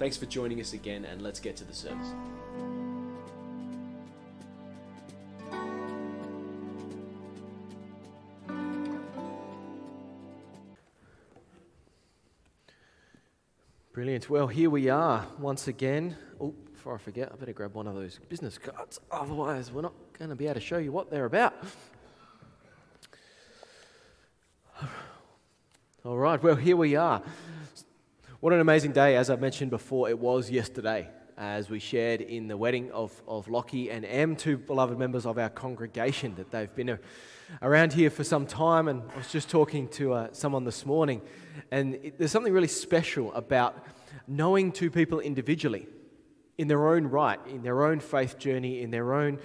Thanks for joining us again, and let's get to the service. Brilliant. Well, here we are once again. Oh, before I forget, I better grab one of those business cards. Otherwise, we're not going to be able to show you what they're about. All right, well, here we are. What an amazing day, as I mentioned before, it was yesterday as we shared in the wedding of, of Lockie and Em, two beloved members of our congregation, that they've been around here for some time. And I was just talking to uh, someone this morning, and it, there's something really special about knowing two people individually in their own right, in their own faith journey, in their own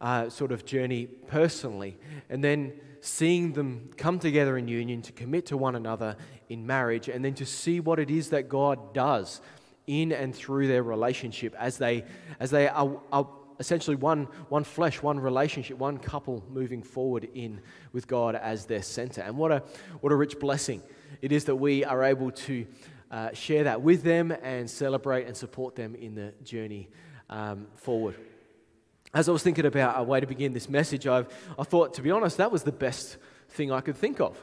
uh, sort of journey personally, and then seeing them come together in union to commit to one another in marriage, and then to see what it is that God does in and through their relationship as they, as they are, are essentially one, one flesh, one relationship, one couple moving forward in with God as their center. And what a, what a rich blessing it is that we are able to uh, share that with them and celebrate and support them in the journey um, forward as I was thinking about a way to begin this message, I've, I thought, to be honest, that was the best thing I could think of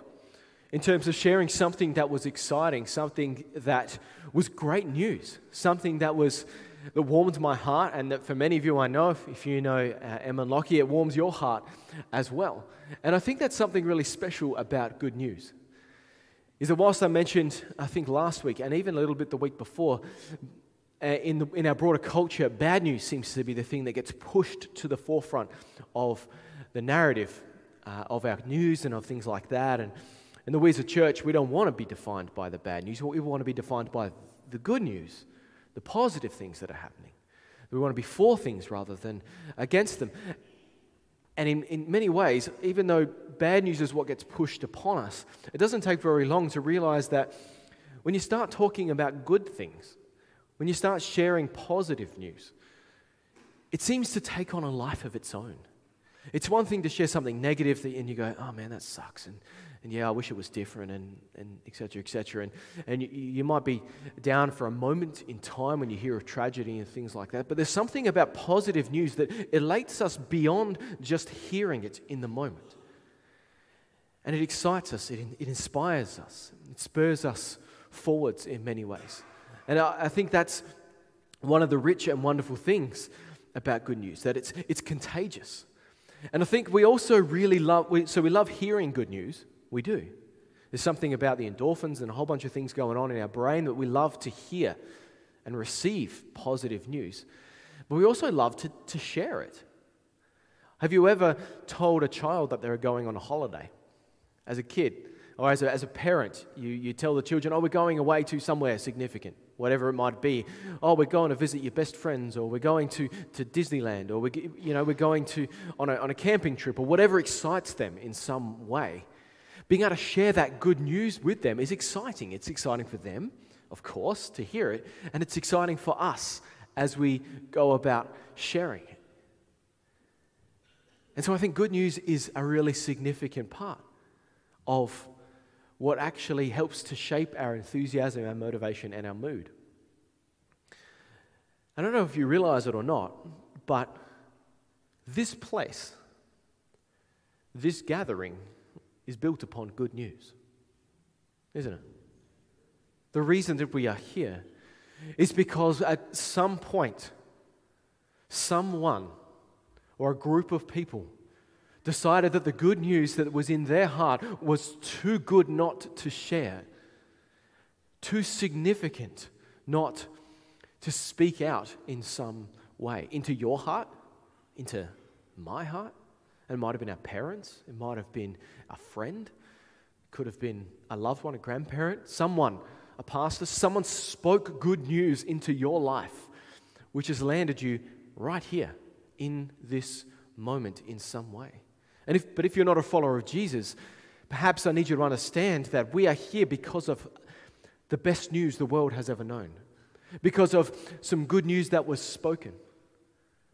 in terms of sharing something that was exciting, something that was great news, something that was that warmed my heart, and that for many of you I know, if, if you know uh, Emma Lockie, it warms your heart as well. And I think that's something really special about good news. Is that whilst I mentioned, I think last week, and even a little bit the week before, uh, in, the, in our broader culture, bad news seems to be the thing that gets pushed to the forefront of the narrative uh, of our news and of things like that. And, and the as a church, we don't want to be defined by the bad news. We want to be defined by the good news, the positive things that are happening. We want to be for things rather than against them. And in, in many ways, even though bad news is what gets pushed upon us, it doesn't take very long to realize that when you start talking about good things, when you start sharing positive news, it seems to take on a life of its own. It's one thing to share something negative and you go, oh man, that sucks. And, and yeah, I wish it was different and, and et cetera, et cetera. And, and you, you might be down for a moment in time when you hear of tragedy and things like that. But there's something about positive news that elates us beyond just hearing it in the moment. And it excites us, it, it inspires us, it spurs us forwards in many ways. And I, think that's one of the rich and wonderful things about good news, that it's, it's contagious. And I think we also really love, we, so we love hearing good news. We do. There's something about the endorphins and a whole bunch of things going on in our brain that we love to hear and receive positive news. But we also love to, to share it. Have you ever told a child that they're going on a holiday as a kid? Or as a, as a parent, you, you tell the children, oh, we're going away to somewhere significant whatever it might be. Oh, we're going to visit your best friends, or we're going to, to Disneyland, or we, you know, we're going to on a, on a camping trip, or whatever excites them in some way. Being able to share that good news with them is exciting. It's exciting for them, of course, to hear it, and it's exciting for us as we go about sharing it. And so I think good news is a really significant part of what actually helps to shape our enthusiasm, our motivation, and our mood. I don't know if you realize it or not, but this place, this gathering, is built upon good news, isn't it? The reason that we are here is because at some point, someone or a group of people decided that the good news that was in their heart was too good not to share, too significant not to speak out in some way. Into your heart, into my heart. It might have been our parents, it might have been a friend, it could have been a loved one, a grandparent, someone a pastor, someone spoke good news into your life, which has landed you right here in this moment in some way. And if, but if you're not a follower of Jesus, perhaps I need you to understand that we are here because of the best news the world has ever known, because of some good news that was spoken,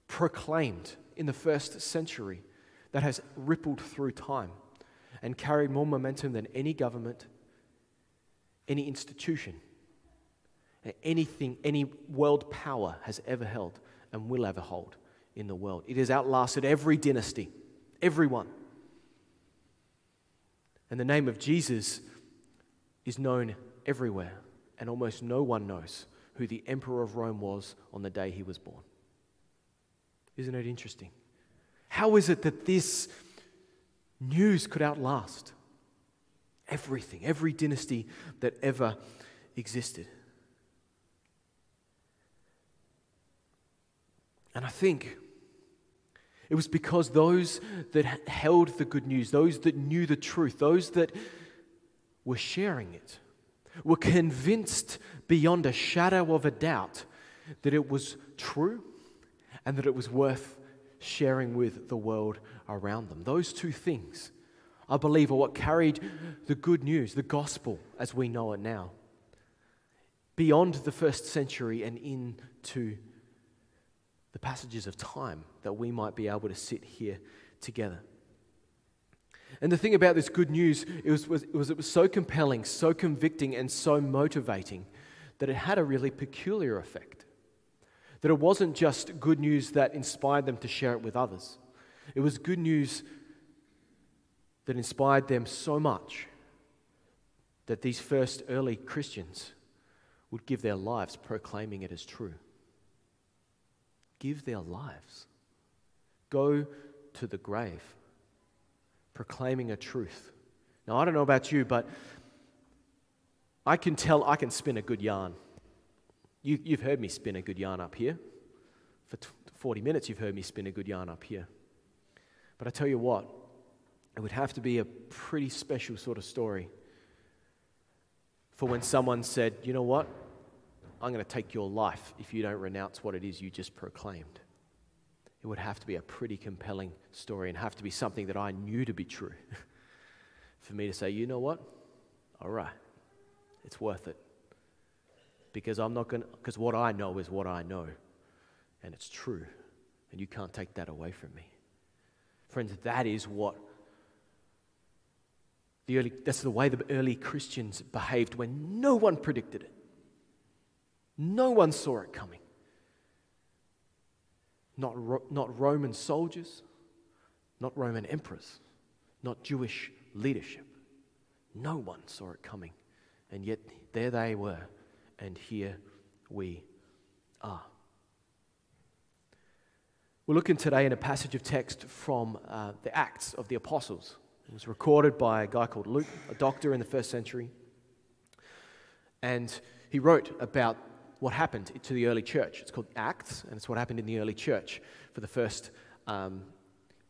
proclaimed in the first century, that has rippled through time and carried more momentum than any government, any institution, anything, any world power has ever held and will ever hold in the world. It has outlasted every dynasty, everyone. And the name of Jesus is known everywhere, and almost no one knows who the emperor of Rome was on the day he was born. Isn't it interesting? How is it that this news could outlast everything, every dynasty that ever existed? And I think it was because those that held the good news, those that knew the truth, those that were sharing it, were convinced beyond a shadow of a doubt that it was true and that it was worth sharing with the world around them. Those two things, I believe, are what carried the good news, the gospel as we know it now, beyond the first century and into the passages of time that we might be able to sit here together. And the thing about this good news it was, was, it was, it was so compelling, so convicting, and so motivating that it had a really peculiar effect. That it wasn't just good news that inspired them to share it with others, it was good news that inspired them so much that these first early Christians would give their lives proclaiming it as true. Give their lives. Go to the grave proclaiming a truth. Now, I don't know about you, but I can tell I can spin a good yarn. You, have heard me spin a good yarn up here. For 40 minutes, you've heard me spin a good yarn up here. But I tell you what, it would have to be a pretty special sort of story for when someone said, you know what? I'm going to take your life if you don't renounce what it is you just proclaimed it would have to be a pretty compelling story and have to be something that I knew to be true for me to say, you know what? All right, it's worth it. Because I'm not going to, because what I know is what I know, and it's true, and you can't take that away from me. Friends, that is what the early, that's the way the early Christians behaved when no one predicted it. No one saw it coming not, not Roman soldiers, not Roman emperors, not Jewish leadership. No one saw it coming. And yet there they were, and here we are. We're looking today in a passage of text from uh, the Acts of the Apostles. It was recorded by a guy called Luke, a doctor in the first century. And he wrote about what happened to the early church. It's called Acts, and it's what happened in the early church for the first um,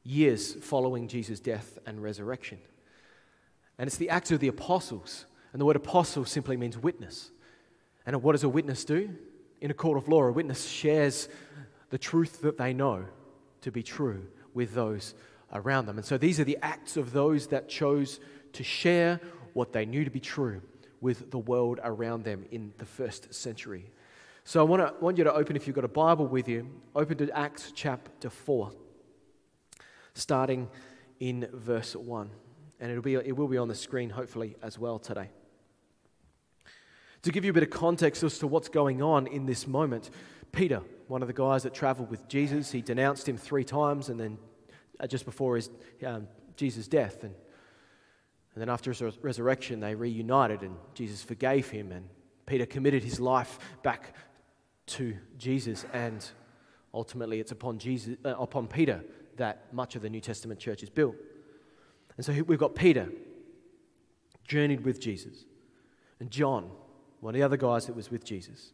years following Jesus' death and resurrection. And it's the Acts of the Apostles. And the word apostle simply means witness. And what does a witness do? In a court of law, a witness shares the truth that they know to be true with those around them. And so these are the acts of those that chose to share what they knew to be true with the world around them in the first century. So I want, to, want you to open, if you've got a Bible with you, open to Acts chapter 4, starting in verse 1. And it'll be, it will be on the screen, hopefully, as well today. To give you a bit of context as to what's going on in this moment, Peter, one of the guys that traveled with Jesus, he denounced him three times, and then uh, just before his, um, Jesus' death. And, and then after his resurrection, they reunited, and Jesus forgave him, and Peter committed his life back to Jesus, and ultimately it's upon, Jesus, uh, upon Peter that much of the New Testament church is built. And so we've got Peter, journeyed with Jesus, and John, one of the other guys that was with Jesus.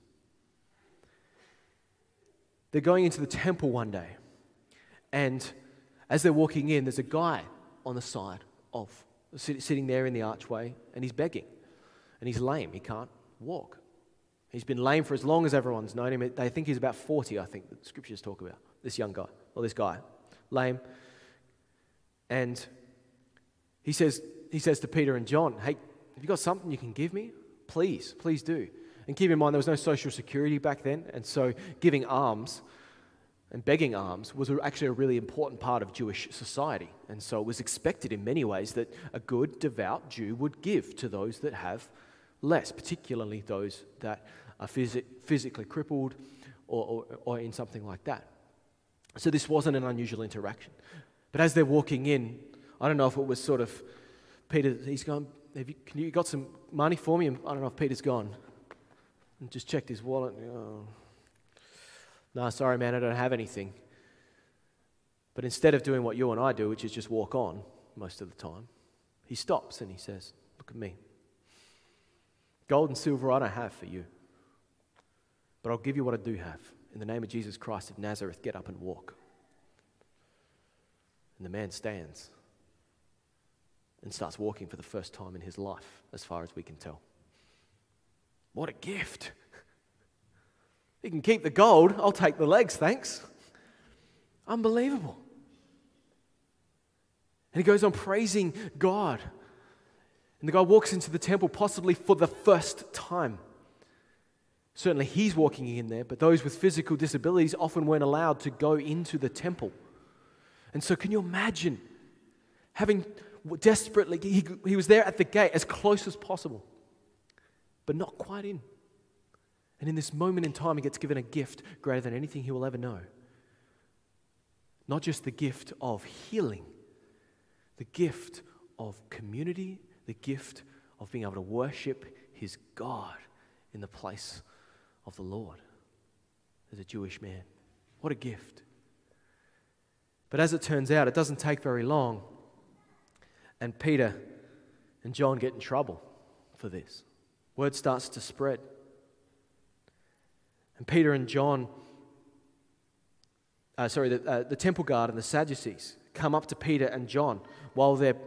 They're going into the temple one day, and as they're walking in, there's a guy on the side of sitting there in the archway, and he's begging, and he's lame. He can't walk. He's been lame for as long as everyone's known him. They think he's about 40, I think, the scriptures talk about this young guy, or this guy, lame. And he says, he says to Peter and John, Hey, have you got something you can give me? Please, please do. And keep in mind, there was no social security back then, and so giving alms and begging alms was actually a really important part of Jewish society. And so it was expected in many ways that a good, devout Jew would give to those that have less, particularly those that are phys- physically crippled or, or, or in something like that. So this wasn't an unusual interaction. But as they're walking in, I don't know if it was sort of Peter, he's gone, have you, can you got some money for me? I don't know if Peter's gone. And just checked his wallet. Oh. No, sorry, man, I don't have anything. But instead of doing what you and I do, which is just walk on most of the time, he stops and he says, Look at me. Gold and silver I don't have for you, but I'll give you what I do have. In the name of Jesus Christ of Nazareth, get up and walk. And the man stands and starts walking for the first time in his life, as far as we can tell. What a gift! You can keep the gold, I'll take the legs, thanks. Unbelievable. And he goes on praising God. And the guy walks into the temple possibly for the first time. Certainly he's walking in there, but those with physical disabilities often weren't allowed to go into the temple. And so, can you imagine having desperately, he, he was there at the gate as close as possible, but not quite in. And in this moment in time, he gets given a gift greater than anything he will ever know. Not just the gift of healing, the gift of community, the gift of being able to worship his God in the place of the Lord as a Jewish man. What a gift. But as it turns out, it doesn't take very long, and Peter and John get in trouble for this. Word starts to spread. And Peter and John, uh, sorry, the, uh, the temple guard and the Sadducees come up to Peter and John while they're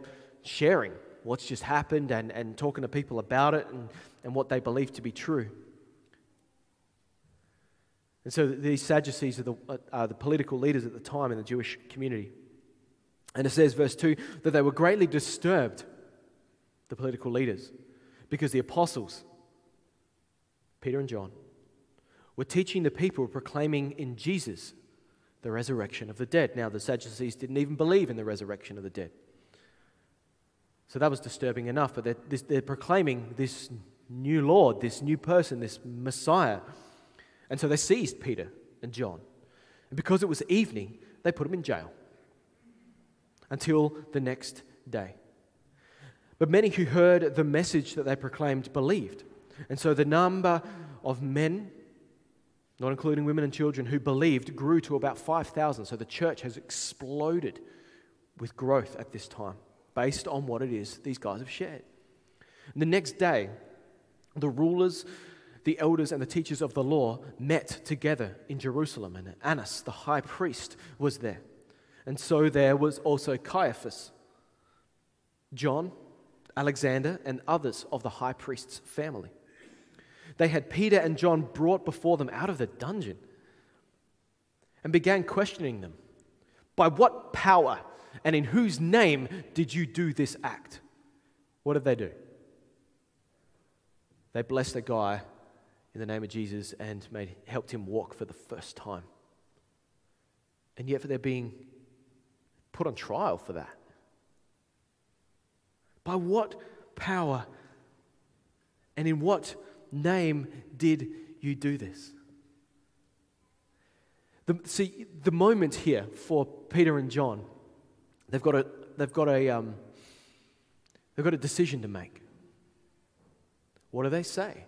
sharing what's just happened and, and talking to people about it and, and what they believe to be true. And so these Sadducees are the, uh, are the political leaders at the time in the Jewish community. And it says, verse 2, that they were greatly disturbed, the political leaders, because the apostles, Peter and John, were teaching the people, proclaiming in Jesus the resurrection of the dead. Now, the Sadducees didn't even believe in the resurrection of the dead. So that was disturbing enough, but they're, they're proclaiming this new Lord, this new person, this Messiah. And so they seized Peter and John. And because it was evening, they put them in jail until the next day. But many who heard the message that they proclaimed believed. And so the number of men not including women and children who believed, grew to about 5,000. So the church has exploded with growth at this time based on what it is these guys have shared. And the next day, the rulers, the elders, and the teachers of the law met together in Jerusalem, and Annas, the high priest, was there. And so there was also Caiaphas, John, Alexander, and others of the high priest's family they had Peter and John brought before them out of the dungeon and began questioning them. By what power and in whose name did you do this act? What did they do? They blessed the guy in the name of Jesus and made, helped him walk for the first time. And yet, they're being put on trial for that. By what power and in what name did you do this? The, see, the moment here for Peter and John, they've got a, they've got a, um, they've got a decision to make. What do they say?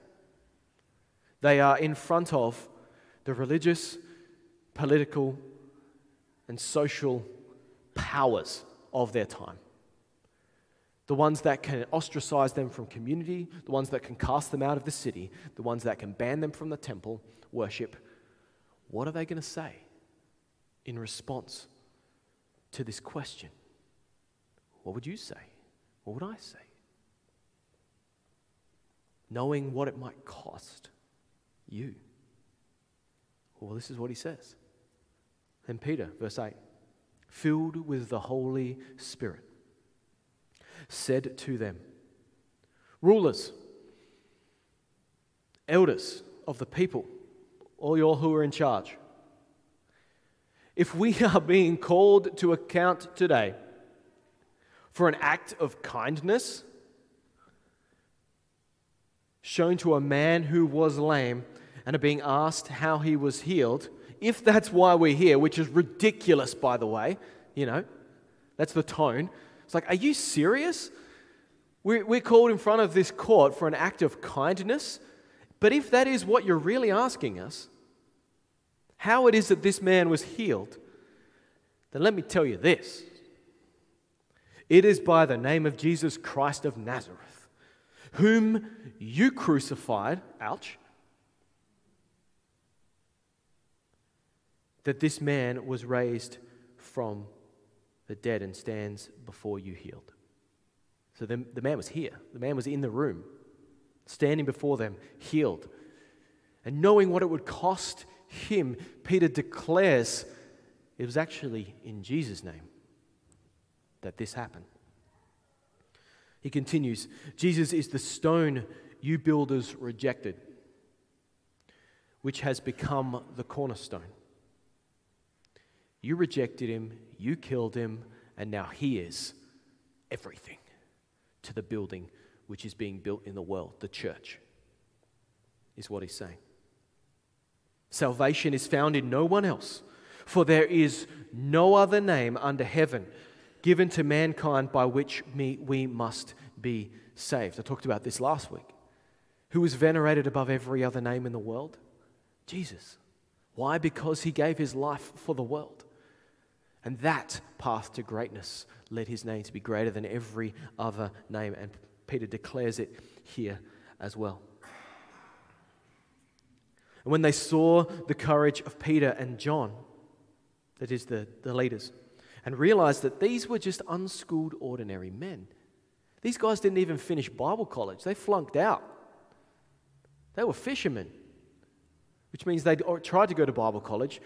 They are in front of the religious, political, and social powers of their time the ones that can ostracize them from community, the ones that can cast them out of the city, the ones that can ban them from the temple worship, what are they going to say in response to this question? What would you say? What would I say? knowing what it might cost you. Well, this is what he says. Then Peter, verse 8, filled with the Holy Spirit, said to them, Rulers, elders of the people, all y'all who are in charge, if we are being called to account today for an act of kindness shown to a man who was lame and are being asked how he was healed, if that's why we're here, which is ridiculous, by the way, you know, that's the tone. It's like, are you serious? We're, we're called in front of this court for an act of kindness. But if that is what you're really asking us, how it is that this man was healed, then let me tell you this it is by the name of Jesus Christ of Nazareth, whom you crucified, ouch, that this man was raised from the dead and stands before you healed. So the, the man was here, the man was in the room, standing before them, healed. And knowing what it would cost him, Peter declares it was actually in Jesus' name that this happened. He continues Jesus is the stone you builders rejected, which has become the cornerstone. You rejected him, you killed him, and now he is everything to the building which is being built in the world, the church, is what he's saying. Salvation is found in no one else, for there is no other name under heaven given to mankind by which we must be saved. I talked about this last week. Who is venerated above every other name in the world? Jesus. Why? Because he gave his life for the world. And that path to greatness led his name to be greater than every other name. And Peter declares it here as well. And when they saw the courage of Peter and John, that is, the, the leaders, and realized that these were just unschooled, ordinary men. These guys didn't even finish Bible college, they flunked out. They were fishermen, which means they tried to go to Bible college,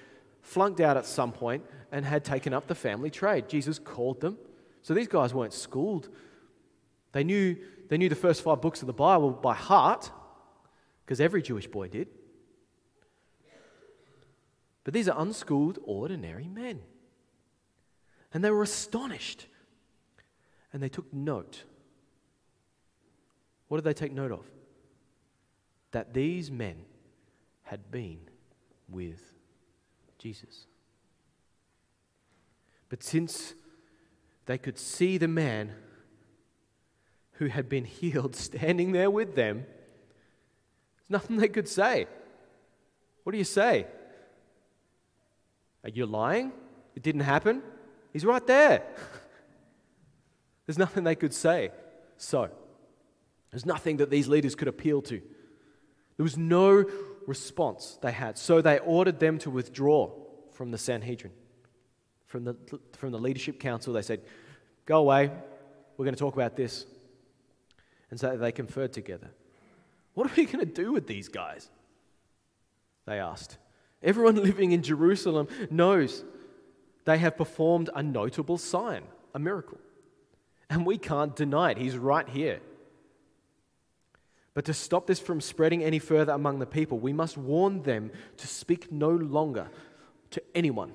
flunked out at some point, and had taken up the family trade. Jesus called them. So these guys weren't schooled. They knew, they knew the first five books of the Bible by heart, because every Jewish boy did. But these are unschooled, ordinary men. And they were astonished. And they took note. What did they take note of? That these men had been with Jesus. But since they could see the man who had been healed standing there with them, there's nothing they could say. What do you say? Are you lying? It didn't happen? He's right there. There's nothing they could say. So, there's nothing that these leaders could appeal to. There was no response they had. So they ordered them to withdraw from the Sanhedrin, from the, from the leadership council. They said, Go away. We're going to talk about this. And so they conferred together. What are we going to do with these guys? They asked. Everyone living in Jerusalem knows they have performed a notable sign, a miracle. And we can't deny it. He's right here. But to stop this from spreading any further among the people, we must warn them to speak no longer to anyone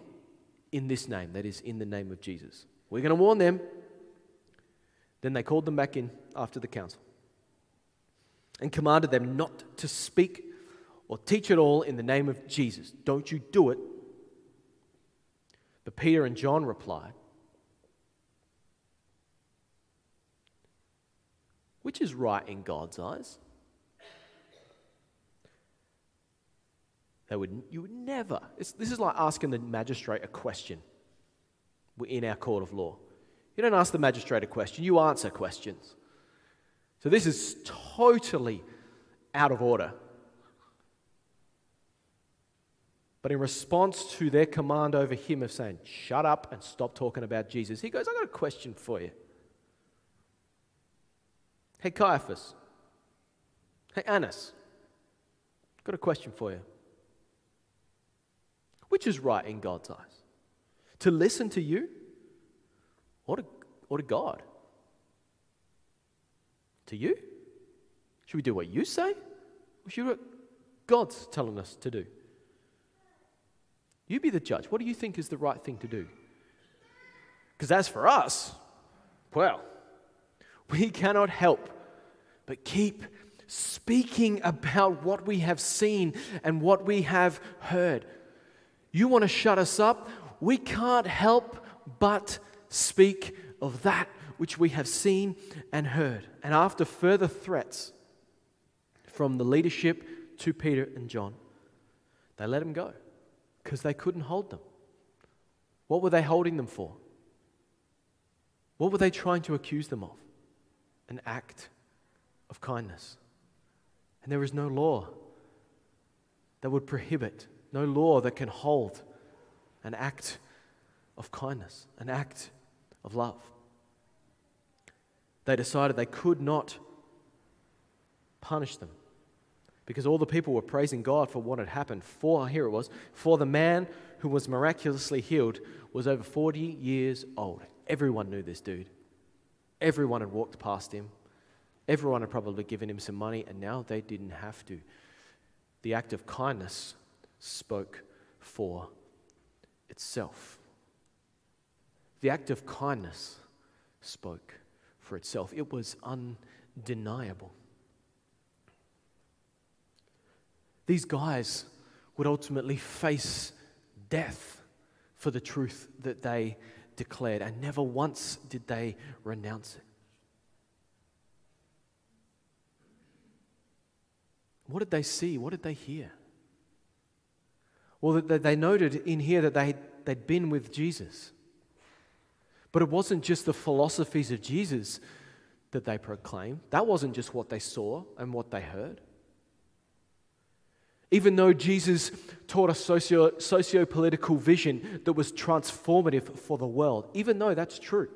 in this name, that is, in the name of Jesus. We're going to warn them. Then they called them back in after the council and commanded them not to speak or teach at all in the name of Jesus. Don't you do it. But Peter and John replied, Which is right in God's eyes? They would, you would never. this is like asking the magistrate a question in our court of law. You don't ask the magistrate a question, you answer questions. So this is totally out of order. But in response to their command over him of saying, shut up and stop talking about Jesus, he goes, I've got a question for you. Hey, Caiaphas, Hey, Annas, I've got a question for you. Which is right in God's eyes? To listen to you or to, or to God? To you? Should we do what you say? Or should we what God's telling us to do? You be the judge. What do you think is the right thing to do? Because as for us, well, we cannot help but keep speaking about what we have seen and what we have heard. You want to shut us up? We can't help but speak of that which we have seen and heard. And after further threats from the leadership to Peter and John, they let him go because they couldn't hold them. What were they holding them for? What were they trying to accuse them of? An act of kindness. And there is no law that would prohibit, no law that can hold an act of kindness, an act of love. They decided they could not punish them because all the people were praising God for what had happened. For, here it was, for the man who was miraculously healed was over 40 years old. Everyone knew this dude. Everyone had walked past him. Everyone had probably given him some money, and now they didn't have to. The act of kindness spoke for itself. The act of kindness spoke for itself. It was undeniable. These guys would ultimately face death for the truth that they declared, and never once did they renounce it. What did they see? What did they hear? Well, that they noted in here that they, they'd been with Jesus. But it wasn't just the philosophies of Jesus that they proclaimed, that wasn't just what they saw and what they heard. Even though Jesus taught a socio political vision that was transformative for the world, even though that's true,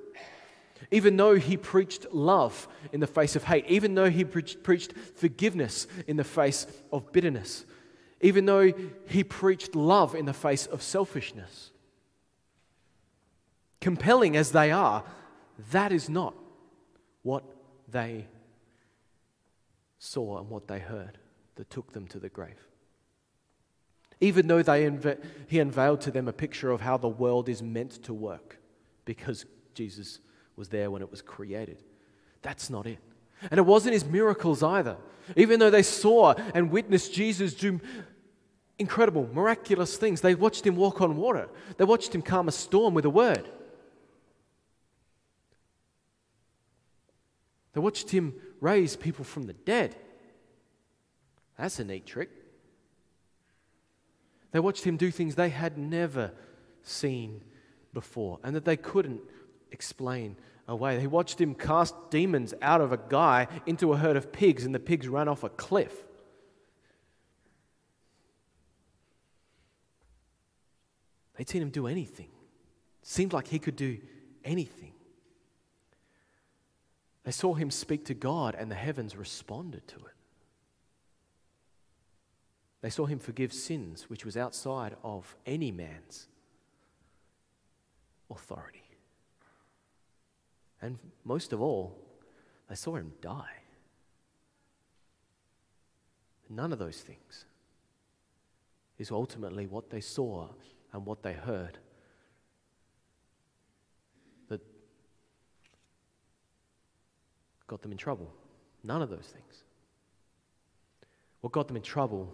even though he preached love in the face of hate, even though he pre- preached forgiveness in the face of bitterness, even though he preached love in the face of selfishness, compelling as they are, that is not what they saw and what they heard that took them to the grave even though they he unveiled to them a picture of how the world is meant to work because Jesus was there when it was created. That's not it. And it wasn't his miracles either. Even though they saw and witnessed Jesus do incredible, miraculous things, they watched him walk on water, they watched him calm a storm with a word. They watched him raise people from the dead. That's a neat trick. They watched him do things they had never seen before and that they couldn't explain away. They watched him cast demons out of a guy into a herd of pigs, and the pigs ran off a cliff. They'd seen him do anything. seemed like he could do anything. They saw him speak to God, and the heavens responded to it. They saw him forgive sins which was outside of any man's authority. And most of all, they saw him die. None of those things is ultimately what they saw and what they heard. That got them in trouble. None of those things. What got them in trouble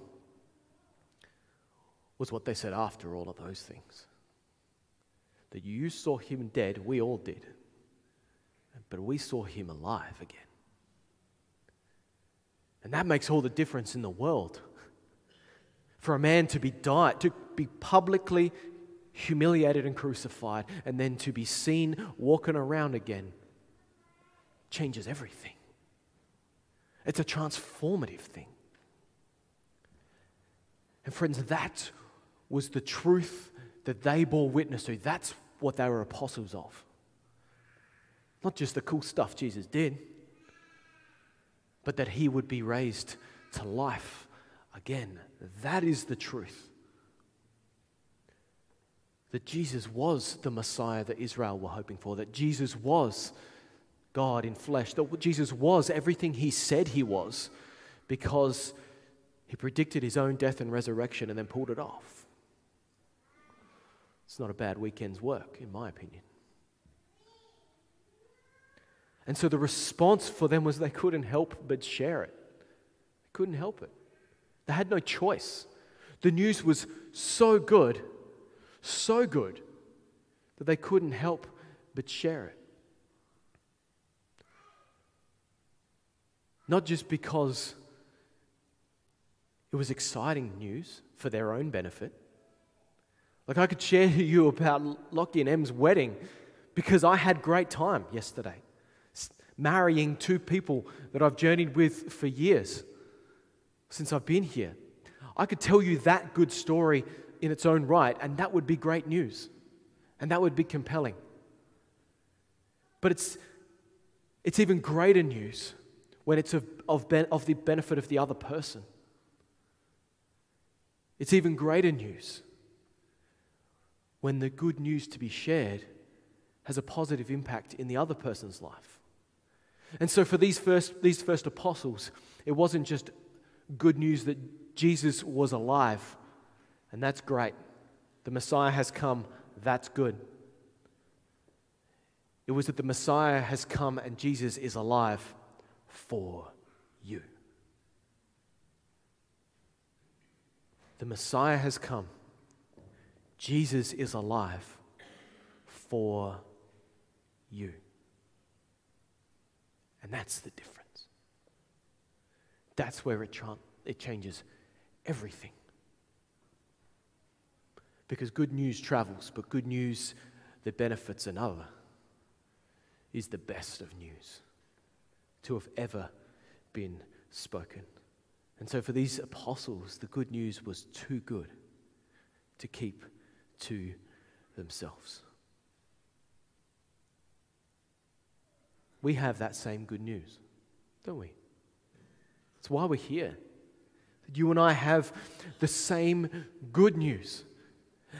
was what they said after all of those things. That you saw him dead, we all did. But we saw him alive again. And that makes all the difference in the world. For a man to be died, to be publicly humiliated and crucified, and then to be seen walking around again changes everything. It's a transformative thing. And friends, that was the truth that they bore witness to. That's what they were apostles of. Not just the cool stuff Jesus did, but that he would be raised to life again. That is the truth. That Jesus was the Messiah that Israel were hoping for, that Jesus was God in flesh, that Jesus was everything he said he was because he predicted his own death and resurrection and then pulled it off. It's not a bad weekend's work, in my opinion. And so the response for them was they couldn't help but share it. They couldn't help it. They had no choice. The news was so good, so good, that they couldn't help but share it. Not just because it was exciting news for their own benefit. Like I could share to you about Lockie and Em's wedding because I had great time yesterday marrying two people that I've journeyed with for years since I've been here. I could tell you that good story in its own right, and that would be great news. And that would be compelling. But it's, it's even greater news when it's of, of, ben, of the benefit of the other person. It's even greater news when the good news to be shared has a positive impact in the other person's life. And so, for these first, these first apostles, it wasn't just good news that Jesus was alive, and that's great. The Messiah has come, that's good. It was that the Messiah has come and Jesus is alive for you. The Messiah has come. Jesus is alive for you. And that's the difference. That's where it, tra- it changes everything. Because good news travels, but good news that benefits another is the best of news to have ever been spoken. And so, for these apostles, the good news was too good to keep to themselves. we have that same good news, don't we? That's why we're here. That you and I have the same good news.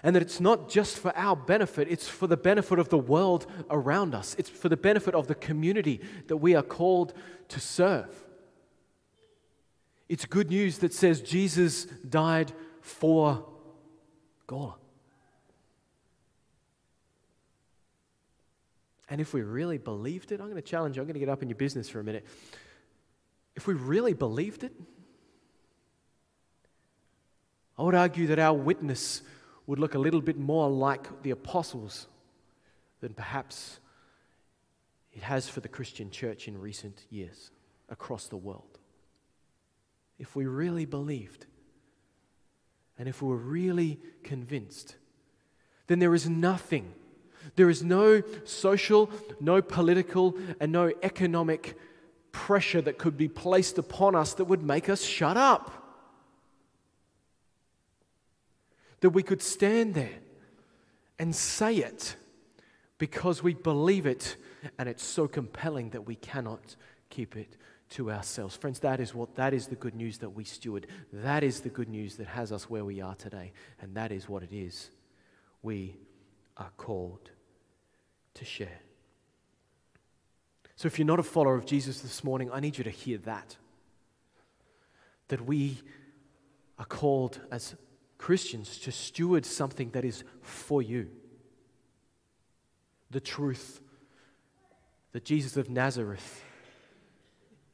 And that it's not just for our benefit, it's for the benefit of the world around us. It's for the benefit of the community that we are called to serve. It's good news that says Jesus died for God. And if we really believed it, I'm going to challenge you, I'm going to get up in your business for a minute. If we really believed it, I would argue that our witness would look a little bit more like the apostles than perhaps it has for the Christian church in recent years across the world. If we really believed, and if we were really convinced, then there is nothing there is no social, no political, and no economic pressure that could be placed upon us that would make us shut up. That we could stand there and say it because we believe it and it's so compelling that we cannot keep it to ourselves. Friends, that is what that is the good news that we steward. That is the good news that has us where we are today, and that is what it is. We are called to share. So, if you're not a follower of Jesus this morning, I need you to hear that. That we are called as Christians to steward something that is for you. The truth that Jesus of Nazareth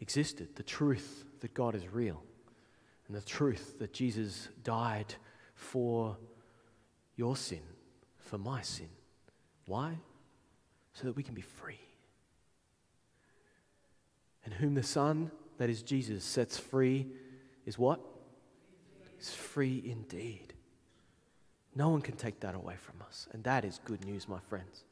existed, the truth that God is real, and the truth that Jesus died for your sin for my sin. Why? So that we can be free. And whom the Son, that is Jesus, sets free is what? Is free indeed. No one can take that away from us. And that is good news, my friends.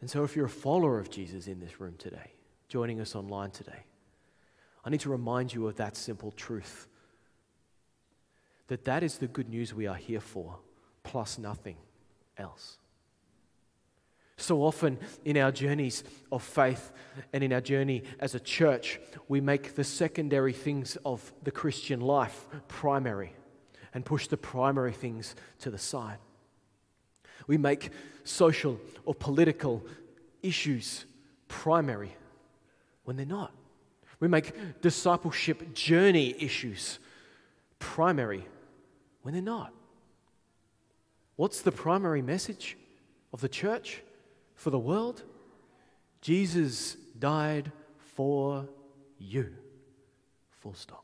And so, if you're a follower of Jesus in this room today, joining us online today, I need to remind you of that simple truth that that is the good news we are here for, plus nothing else. So often in our journeys of faith and in our journey as a church, we make the secondary things of the Christian life primary and push the primary things to the side. We make social or political issues primary when they're not. We make discipleship journey issues primary when they're not. What's the primary message of the church for the world? Jesus died for you. Full stop.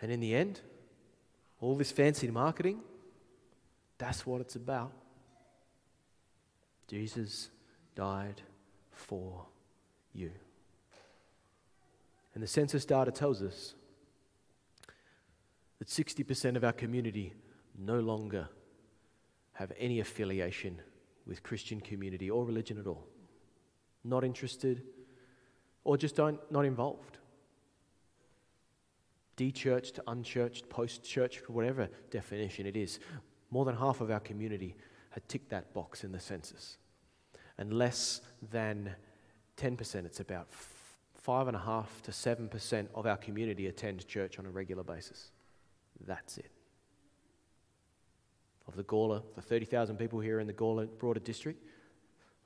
And in the end, all this fancy marketing, that's what it's about. Jesus died for you. And the census data tells us that 60% of our community no longer have any affiliation with Christian community or religion at all. Not interested or just don't, not involved. De-churched, unchurched, post-churched, whatever definition it is. More than half of our community had ticked that box in the census. And less than 10%, it's about five and a half to seven percent of our community attend church on a regular basis. That's it. Of the Gawler, the 30,000 people here in the Gawler broader district,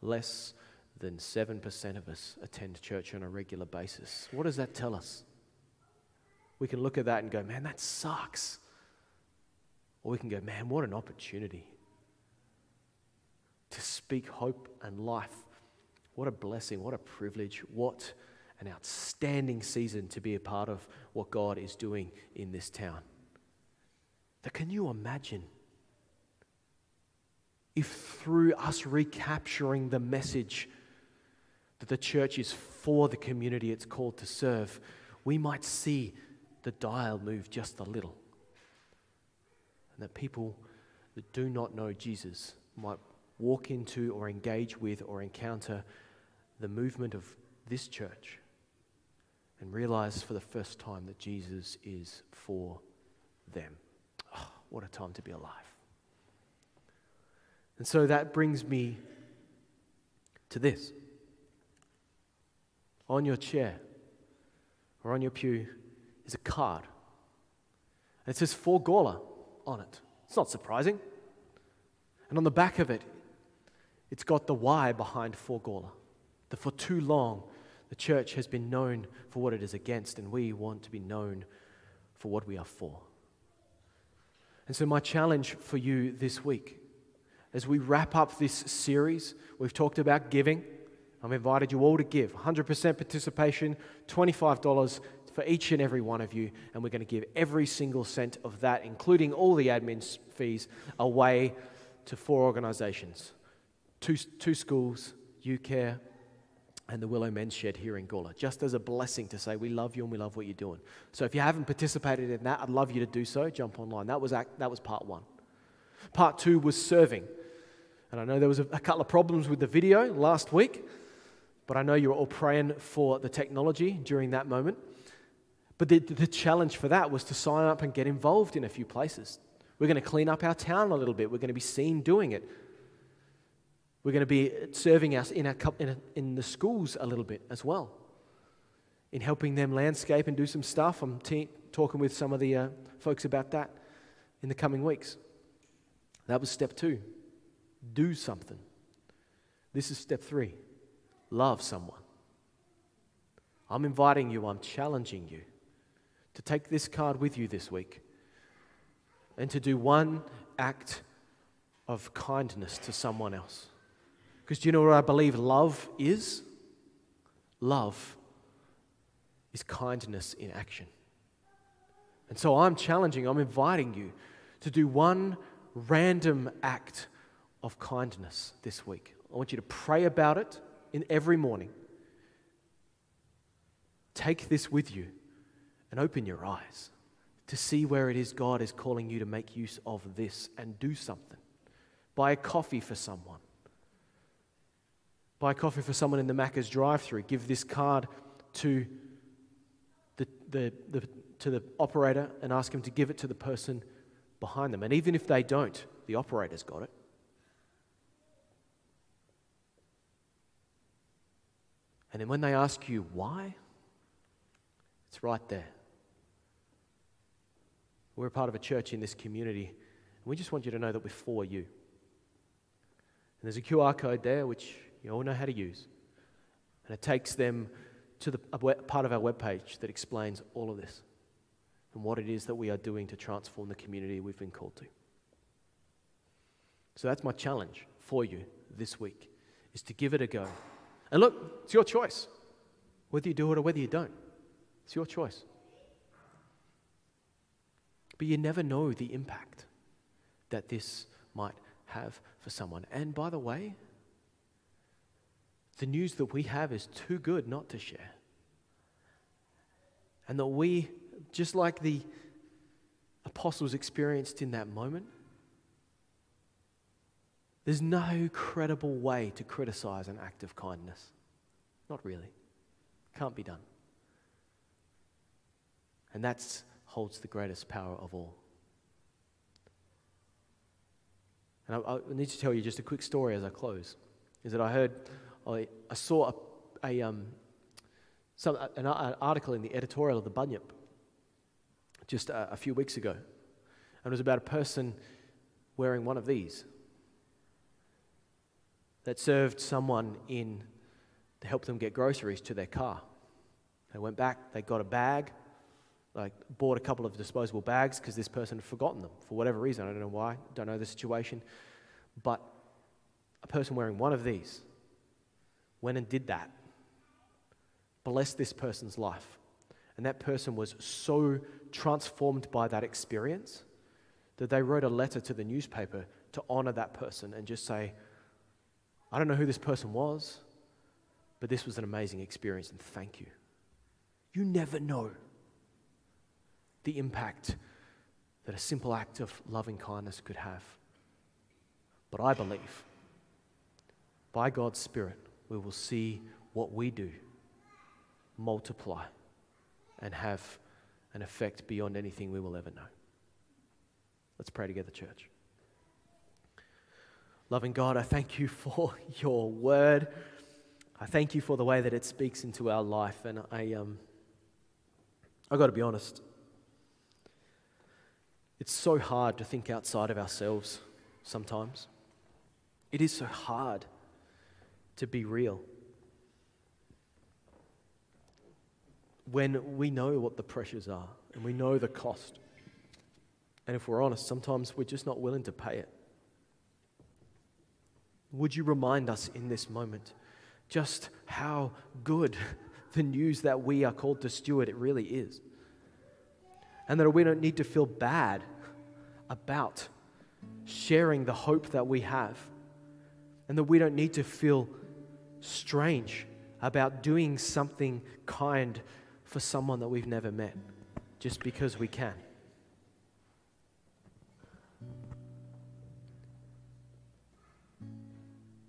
less than 7% of us attend church on a regular basis. What does that tell us? We can look at that and go, man, that sucks. Or we can go, man, what an opportunity to speak hope and life. What a blessing, what a privilege, what an outstanding season to be a part of what God is doing in this town. But can you imagine if through us recapturing the message that the church is for the community it's called to serve, we might see the dial move just a little. And that people that do not know Jesus might walk into or engage with or encounter the movement of this church and realize for the first time that Jesus is for them. Oh, what a time to be alive. And so that brings me to this. On your chair or on your pew is a card. And it says for Gawler on it. It's not surprising. And on the back of it, it's got the why behind for Gawler. The for too long the church has been known for what it is against, and we want to be known for what we are for. And so, my challenge for you this week, as we wrap up this series, we've talked about giving. I've invited you all to give 100% participation, $25 for each and every one of you, and we're going to give every single cent of that, including all the admin fees, away to four organizations two, two schools, UCare, and the Willow Men's Shed here in Gawler, just as a blessing to say we love you and we love what you're doing. So if you haven't participated in that, I'd love you to do so. Jump online. That was, act, that was part one. Part two was serving. And I know there was a, a couple of problems with the video last week, but I know you're all praying for the technology during that moment. But the, the challenge for that was to sign up and get involved in a few places. We're going to clean up our town a little bit. We're going to be seen doing it. We're going to be serving us in, in, in the schools a little bit as well, in helping them landscape and do some stuff. I'm te- talking with some of the uh, folks about that in the coming weeks. That was step two do something. This is step three love someone. I'm inviting you, I'm challenging you to take this card with you this week and to do one act of kindness to someone else. Because do you know what I believe love is? Love is kindness in action. And so I'm challenging, I'm inviting you to do one random act of kindness this week. I want you to pray about it in every morning. Take this with you and open your eyes to see where it is God is calling you to make use of this and do something. Buy a coffee for someone. Buy a coffee for someone in the Macca's drive through. Give this card to the, the, the, to the operator and ask him to give it to the person behind them. And even if they don't, the operator's got it. And then when they ask you why, it's right there. We're a part of a church in this community, and we just want you to know that we're for you. And there's a QR code there, which you all know how to use. And it takes them to the part of our webpage that explains all of this and what it is that we are doing to transform the community we've been called to. So that's my challenge for you this week is to give it a go. And look, it's your choice. Whether you do it or whether you don't. It's your choice. But you never know the impact that this might have for someone. And by the way, the news that we have is too good not to share. And that we, just like the apostles experienced in that moment, there's no credible way to criticize an act of kindness. Not really. Can't be done. And that holds the greatest power of all. And I, I, need to tell you just a quick story as I close. Is that I heard, I, I saw a, a um, some, an, an, article in the editorial of the Bunyip just a, a few weeks ago. And it was about a person wearing one of these that served someone in to help them get groceries to their car. They went back, they got a bag, like bought a couple of disposable bags because this person had forgotten them for whatever reason. I don't know why, don't know the situation. But a person wearing one of these went and did that, blessed this person's life. And that person was so transformed by that experience that they wrote a letter to the newspaper to honor that person and just say, I don't know who this person was, but this was an amazing experience and thank you. You never know the impact that a simple act of loving kindness could have. But I believe by God's Spirit, we will see what we do multiply and have an effect beyond anything we will ever know. Let's pray together, church. Loving God, I thank you for your word. I thank you for the way that it speaks into our life. And I, um, I got to be honest, it's so hard to think outside of ourselves sometimes. It is so hard to be real. When we know what the pressures are and we know the cost. And if we're honest, sometimes we're just not willing to pay it. Would you remind us in this moment just how good the news that we are called to steward it really is? And that we don't need to feel bad about sharing the hope that we have. And that we don't need to feel strange about doing something kind for someone that we've never met just because we can.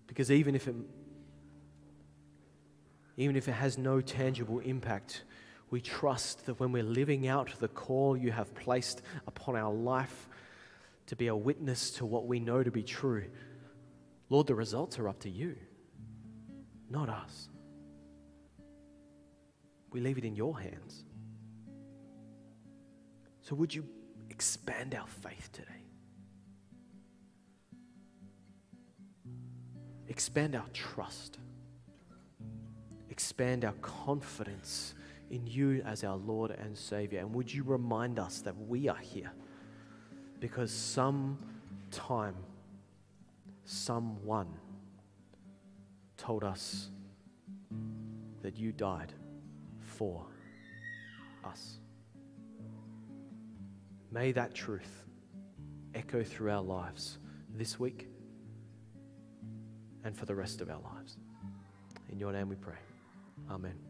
Because even if it, even if it has no tangible impact, we trust that when we're living out the call you have placed upon our life to be a witness to what we know to be true, Lord, the results are up to you, not us. We leave it in your hands. So, would you expand our faith today? expand our trust, expand our confidence in you as our Lord and Savior. And would you remind us that we are here because some time, someone told us that you died for us. May that truth echo through our lives this week and for the rest of our lives. In your name we pray. Amen.